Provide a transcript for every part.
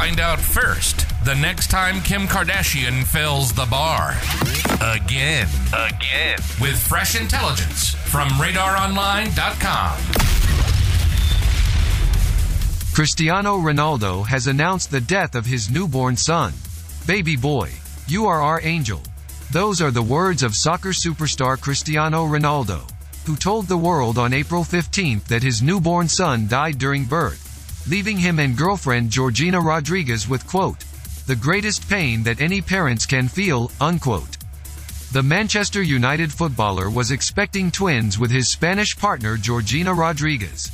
find out first the next time Kim Kardashian fills the bar. Again. Again. With fresh intelligence from radaronline.com. Cristiano Ronaldo has announced the death of his newborn son. Baby boy, you are our angel. Those are the words of soccer superstar Cristiano Ronaldo, who told the world on April 15 that his newborn son died during birth, leaving him and girlfriend Georgina Rodriguez with quote, the greatest pain that any parents can feel, unquote. The Manchester United footballer was expecting twins with his Spanish partner Georgina Rodriguez.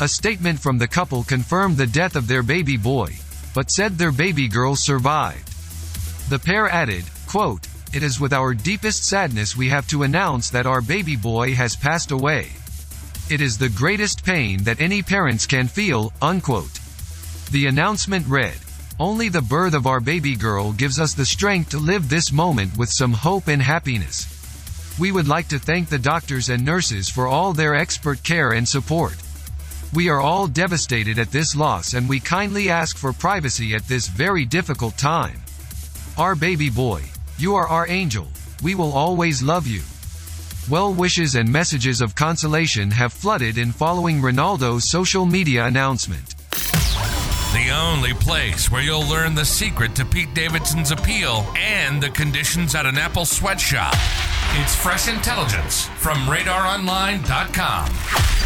A statement from the couple confirmed the death of their baby boy, but said their baby girl survived. The pair added, quote, it is with our deepest sadness we have to announce that our baby boy has passed away. It is the greatest pain that any parents can feel, unquote. The announcement read, Only the birth of our baby girl gives us the strength to live this moment with some hope and happiness. We would like to thank the doctors and nurses for all their expert care and support. We are all devastated at this loss and we kindly ask for privacy at this very difficult time. Our baby boy, you are our angel. We will always love you. Well wishes and messages of consolation have flooded in following Ronaldo's social media announcement. The only place where you'll learn the secret to Pete Davidson's appeal and the conditions at an Apple sweatshop. It's fresh intelligence from radaronline.com.